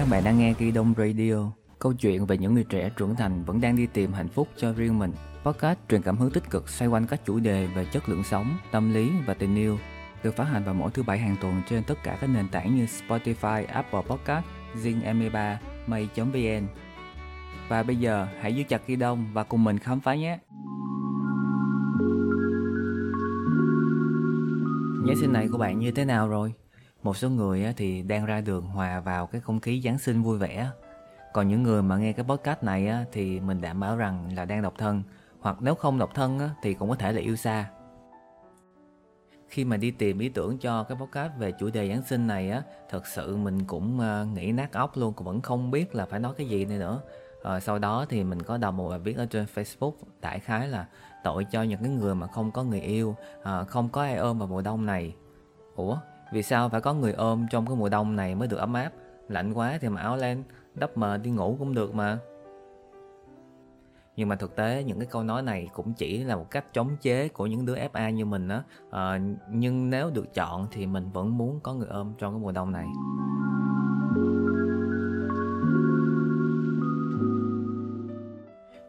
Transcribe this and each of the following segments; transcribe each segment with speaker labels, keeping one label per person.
Speaker 1: Các bạn đang nghe Ghi Đông Radio, câu chuyện về những người trẻ trưởng thành vẫn đang đi tìm hạnh phúc cho riêng mình. Podcast truyền cảm hứng tích cực xoay quanh các chủ đề về chất lượng sống, tâm lý và tình yêu. Được phát hành vào mỗi thứ bảy hàng tuần trên tất cả các nền tảng như Spotify, Apple Podcast, Zing M3, May.vn. Và bây giờ hãy giữ chặt Ghi Đông và cùng mình khám phá nhé. Nhé sinh này của bạn như thế nào rồi? Một số người thì đang ra đường hòa vào cái không khí Giáng sinh vui vẻ. Còn những người mà nghe cái podcast này thì mình đảm bảo rằng là đang độc thân. Hoặc nếu không độc thân thì cũng có thể là yêu xa. Khi mà đi tìm ý tưởng cho cái podcast về chủ đề Giáng sinh này á, thật sự mình cũng ờ, nghĩ nát óc luôn, cũng vẫn không biết là phải nói cái gì này nữa. Rồi sau đó thì mình có đọc một bài viết ở trên Facebook đại khái là tội cho những cái người mà không có người yêu, ờ, không có ai ôm vào mùa đông này. Ủa, vì sao phải có người ôm trong cái mùa đông này mới được ấm áp? Lạnh quá thì mặc áo len, đắp mờ đi ngủ cũng được mà. Nhưng mà thực tế những cái câu nói này cũng chỉ là một cách chống chế của những đứa FA như mình á. À, nhưng nếu được chọn thì mình vẫn muốn có người ôm trong cái mùa đông này.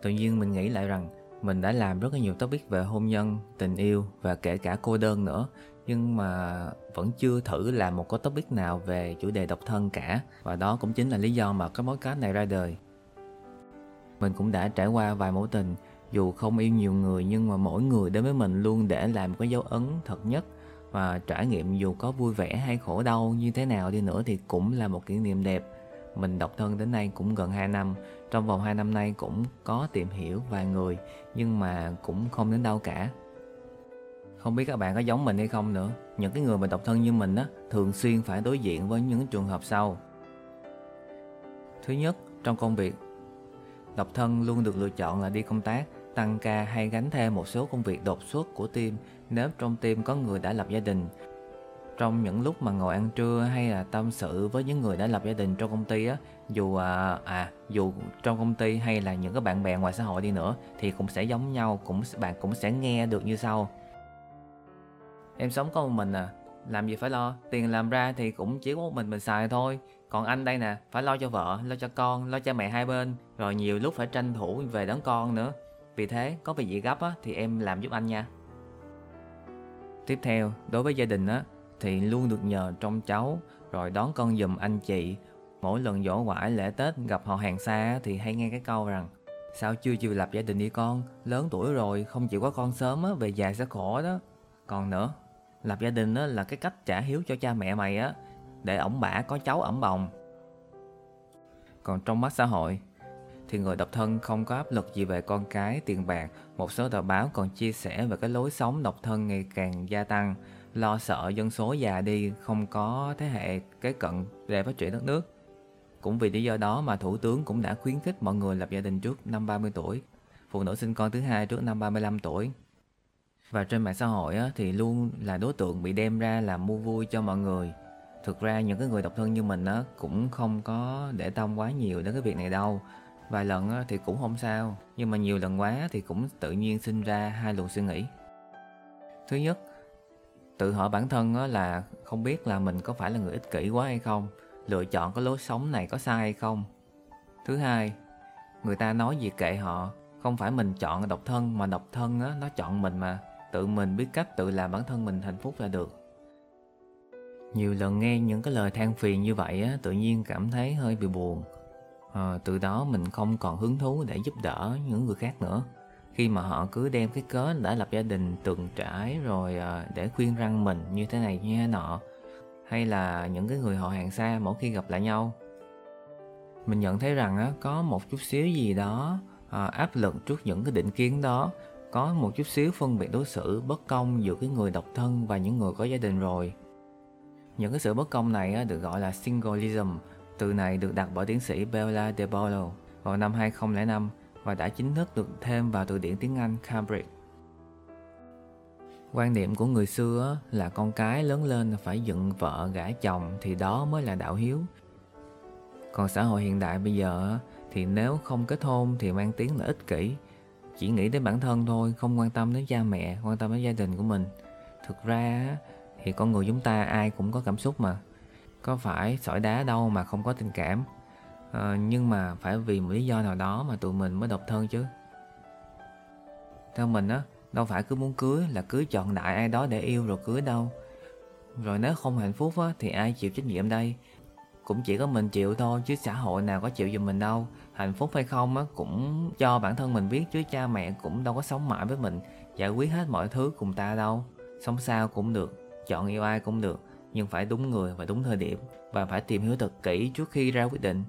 Speaker 1: Tự nhiên mình nghĩ lại rằng mình đã làm rất là nhiều topic về hôn nhân, tình yêu và kể cả cô đơn nữa nhưng mà vẫn chưa thử làm một cái topic nào về chủ đề độc thân cả. Và đó cũng chính là lý do mà cái podcast này ra đời. Mình cũng đã trải qua vài mối tình, dù không yêu nhiều người, nhưng mà mỗi người đến với mình luôn để làm cái dấu ấn thật nhất. Và trải nghiệm dù có vui vẻ hay khổ đau như thế nào đi nữa thì cũng là một kỷ niệm đẹp. Mình độc thân đến nay cũng gần 2 năm. Trong vòng 2 năm nay cũng có tìm hiểu vài người, nhưng mà cũng không đến đâu cả không biết các bạn có giống mình hay không nữa. Những cái người mà độc thân như mình á thường xuyên phải đối diện với những trường hợp sau. Thứ nhất trong công việc. Độc thân luôn được lựa chọn là đi công tác tăng ca hay gánh thêm một số công việc đột xuất của team nếu trong team có người đã lập gia đình. Trong những lúc mà ngồi ăn trưa hay là tâm sự với những người đã lập gia đình trong công ty á dù à, à dù trong công ty hay là những cái bạn bè ngoài xã hội đi nữa thì cũng sẽ giống nhau cũng bạn cũng sẽ nghe được như sau em sống có một mình à? Làm gì phải lo? Tiền làm ra thì cũng chỉ có một mình mình xài thôi. Còn anh đây nè, phải lo cho vợ, lo cho con, lo cho mẹ hai bên. Rồi nhiều lúc phải tranh thủ về đón con nữa. Vì thế, có việc gì gấp á, thì em làm giúp anh nha. Tiếp theo, đối với gia đình á, thì luôn được nhờ trông cháu, rồi đón con giùm anh chị. Mỗi lần dỗ quải lễ tết gặp họ hàng xa thì hay nghe cái câu rằng, sao chưa chịu lập gia đình đi con? Lớn tuổi rồi, không chịu có con sớm á, về già sẽ khổ đó. Còn nữa lập gia đình á là cái cách trả hiếu cho cha mẹ mày á để ổng bả có cháu ẩm bồng còn trong mắt xã hội thì người độc thân không có áp lực gì về con cái tiền bạc một số tờ báo còn chia sẻ về cái lối sống độc thân ngày càng gia tăng lo sợ dân số già đi không có thế hệ kế cận để phát triển đất nước. Cũng vì lý do đó mà Thủ tướng cũng đã khuyến khích mọi người lập gia đình trước năm 30 tuổi, phụ nữ sinh con thứ hai trước năm 35 tuổi. Và trên mạng xã hội á, thì luôn là đối tượng bị đem ra làm mua vui cho mọi người. Thực ra những cái người độc thân như mình á, cũng không có để tâm quá nhiều đến cái việc này đâu. Vài lần á, thì cũng không sao, nhưng mà nhiều lần quá thì cũng tự nhiên sinh ra hai luồng suy nghĩ. Thứ nhất tự hỏi bản thân là không biết là mình có phải là người ích kỷ quá hay không lựa chọn cái lối sống này có sai hay không thứ hai người ta nói gì kệ họ không phải mình chọn độc thân mà độc thân á, nó chọn mình mà tự mình biết cách tự làm bản thân mình hạnh phúc là được. Nhiều lần nghe những cái lời than phiền như vậy á, tự nhiên cảm thấy hơi bị buồn. À, từ đó mình không còn hứng thú để giúp đỡ những người khác nữa. Khi mà họ cứ đem cái cớ đã lập gia đình từng trải rồi à, để khuyên răng mình như thế này như thế nọ hay là những cái người họ hàng xa mỗi khi gặp lại nhau. Mình nhận thấy rằng á, có một chút xíu gì đó à, áp lực trước những cái định kiến đó có một chút xíu phân biệt đối xử bất công giữa cái người độc thân và những người có gia đình rồi những cái sự bất công này được gọi là singleism từ này được đặt bởi tiến sĩ Bella De Bolo vào năm 2005 và đã chính thức được thêm vào từ điển tiếng Anh Cambridge. Quan niệm của người xưa là con cái lớn lên phải dựng vợ gả chồng thì đó mới là đạo hiếu. Còn xã hội hiện đại bây giờ thì nếu không kết hôn thì mang tiếng là ích kỷ, chỉ nghĩ đến bản thân thôi, không quan tâm đến cha mẹ, quan tâm đến gia đình của mình. Thực ra thì con người chúng ta ai cũng có cảm xúc mà. Có phải sỏi đá đâu mà không có tình cảm à, nhưng mà phải vì một lý do nào đó mà tụi mình mới độc thân chứ theo mình á đâu phải cứ muốn cưới là cứ chọn đại ai đó để yêu rồi cưới đâu rồi nếu không hạnh phúc á thì ai chịu trách nhiệm đây cũng chỉ có mình chịu thôi chứ xã hội nào có chịu giùm mình đâu. Hạnh phúc hay không á cũng cho bản thân mình biết chứ cha mẹ cũng đâu có sống mãi với mình giải quyết hết mọi thứ cùng ta đâu. Sống sao cũng được chọn yêu ai cũng được nhưng phải đúng người và đúng thời điểm và phải tìm hiểu thật kỹ trước khi ra quyết định.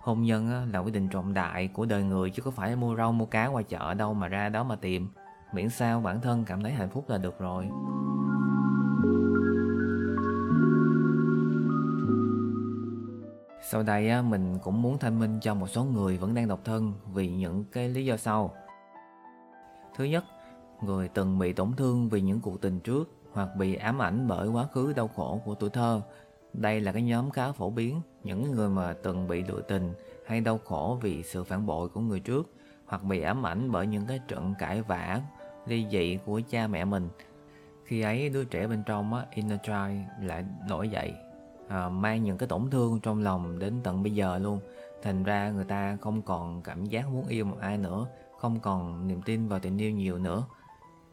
Speaker 1: Hôn nhân á, là quyết định trọng đại của đời người chứ có phải mua rau mua cá qua chợ đâu mà ra đó mà tìm. Miễn sao bản thân cảm thấy hạnh phúc là được rồi. Sau đây á, mình cũng muốn thanh minh cho một số người vẫn đang độc thân vì những cái lý do sau. Thứ nhất, người từng bị tổn thương vì những cuộc tình trước hoặc bị ám ảnh bởi quá khứ đau khổ của tuổi thơ. Đây là cái nhóm khá phổ biến, những người mà từng bị lựa tình hay đau khổ vì sự phản bội của người trước hoặc bị ám ảnh bởi những cái trận cãi vã, ly dị của cha mẹ mình. Khi ấy đứa trẻ bên trong á, inner child lại nổi dậy à, mang những cái tổn thương trong lòng đến tận bây giờ luôn. Thành ra người ta không còn cảm giác muốn yêu một ai nữa không còn niềm tin vào tình yêu nhiều nữa.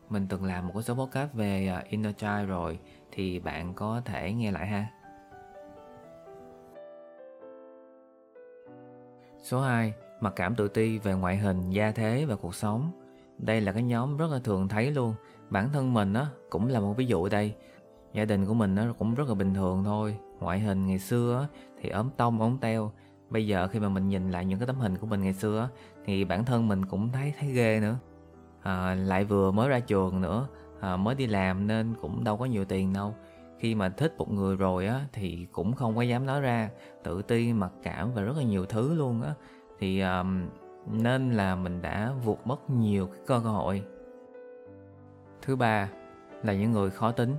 Speaker 1: Mình từng làm một cái số podcast về à, inner child rồi thì bạn có thể nghe lại ha. Số 2 mặc cảm tự ti về ngoại hình gia thế và cuộc sống. Đây là cái nhóm rất là thường thấy luôn. Bản thân mình á cũng là một ví dụ đây. Gia đình của mình nó cũng rất là bình thường thôi ngoại hình ngày xưa thì ốm tông ốm teo. Bây giờ khi mà mình nhìn lại những cái tấm hình của mình ngày xưa thì bản thân mình cũng thấy thấy ghê nữa. À, lại vừa mới ra trường nữa à, mới đi làm nên cũng đâu có nhiều tiền đâu. Khi mà thích một người rồi á thì cũng không có dám nói ra. Tự ti mặc cảm và rất là nhiều thứ luôn á. Thì um, nên là mình đã vụt mất nhiều cái cơ hội. Thứ ba là những người khó tính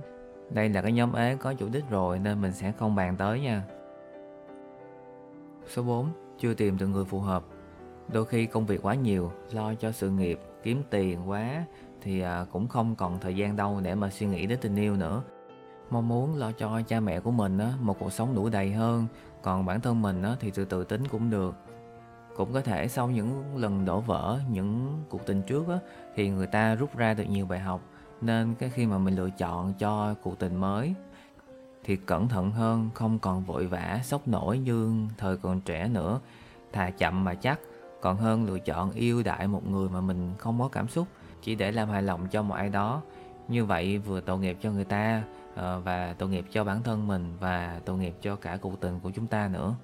Speaker 1: đây là cái nhóm ế có chủ đích rồi nên mình sẽ không bàn tới nha. Số 4. Chưa tìm được người phù hợp. Đôi khi công việc quá nhiều, lo cho sự nghiệp, kiếm tiền quá thì à, cũng không còn thời gian đâu để mà suy nghĩ đến tình yêu nữa. Mong muốn lo cho cha mẹ của mình một cuộc sống đủ đầy hơn, còn bản thân mình thì từ từ tính cũng được. Cũng có thể sau những lần đổ vỡ, những cuộc tình trước thì người ta rút ra được nhiều bài học nên cái khi mà mình lựa chọn cho cuộc tình mới, thì cẩn thận hơn, không còn vội vã, sốc nổi như thời còn trẻ nữa. Thà chậm mà chắc, còn hơn lựa chọn yêu đại một người mà mình không có cảm xúc, chỉ để làm hài lòng cho một ai đó. Như vậy vừa tội nghiệp cho người ta ờ, và tội nghiệp cho bản thân mình, và tội nghiệp cho cả cuộc tình của chúng ta nữa.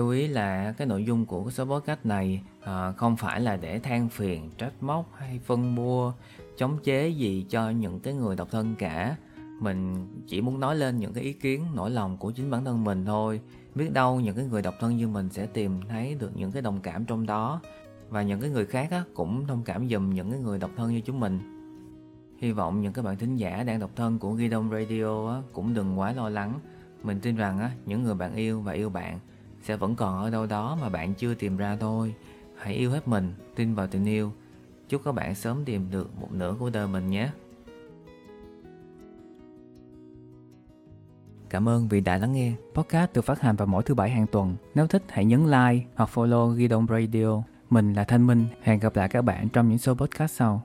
Speaker 1: Lưu ý là cái nội dung của số podcast này à, không phải là để than phiền, trách móc hay phân mua, chống chế gì cho những cái người độc thân cả. Mình chỉ muốn nói lên những cái ý kiến, nỗi lòng của chính bản thân mình thôi. Biết đâu những cái người độc thân như mình sẽ tìm thấy được những cái đồng cảm trong đó và những cái người khác á, cũng thông cảm giùm những cái người độc thân như chúng mình. Hy vọng những các bạn thính giả đang độc thân của Ghi Đông Radio á, cũng đừng quá lo lắng. Mình tin rằng á, những người bạn yêu và yêu bạn sẽ vẫn còn ở đâu đó mà bạn chưa tìm ra thôi hãy yêu hết mình, tin vào tình yêu chúc các bạn sớm tìm được một nửa của đời mình nhé Cảm ơn vì đã lắng nghe. Podcast được phát hành vào mỗi thứ bảy hàng tuần. Nếu thích, hãy nhấn like hoặc follow Ghi Đông Radio. Mình là Thanh Minh. Hẹn gặp lại các bạn trong những số podcast sau.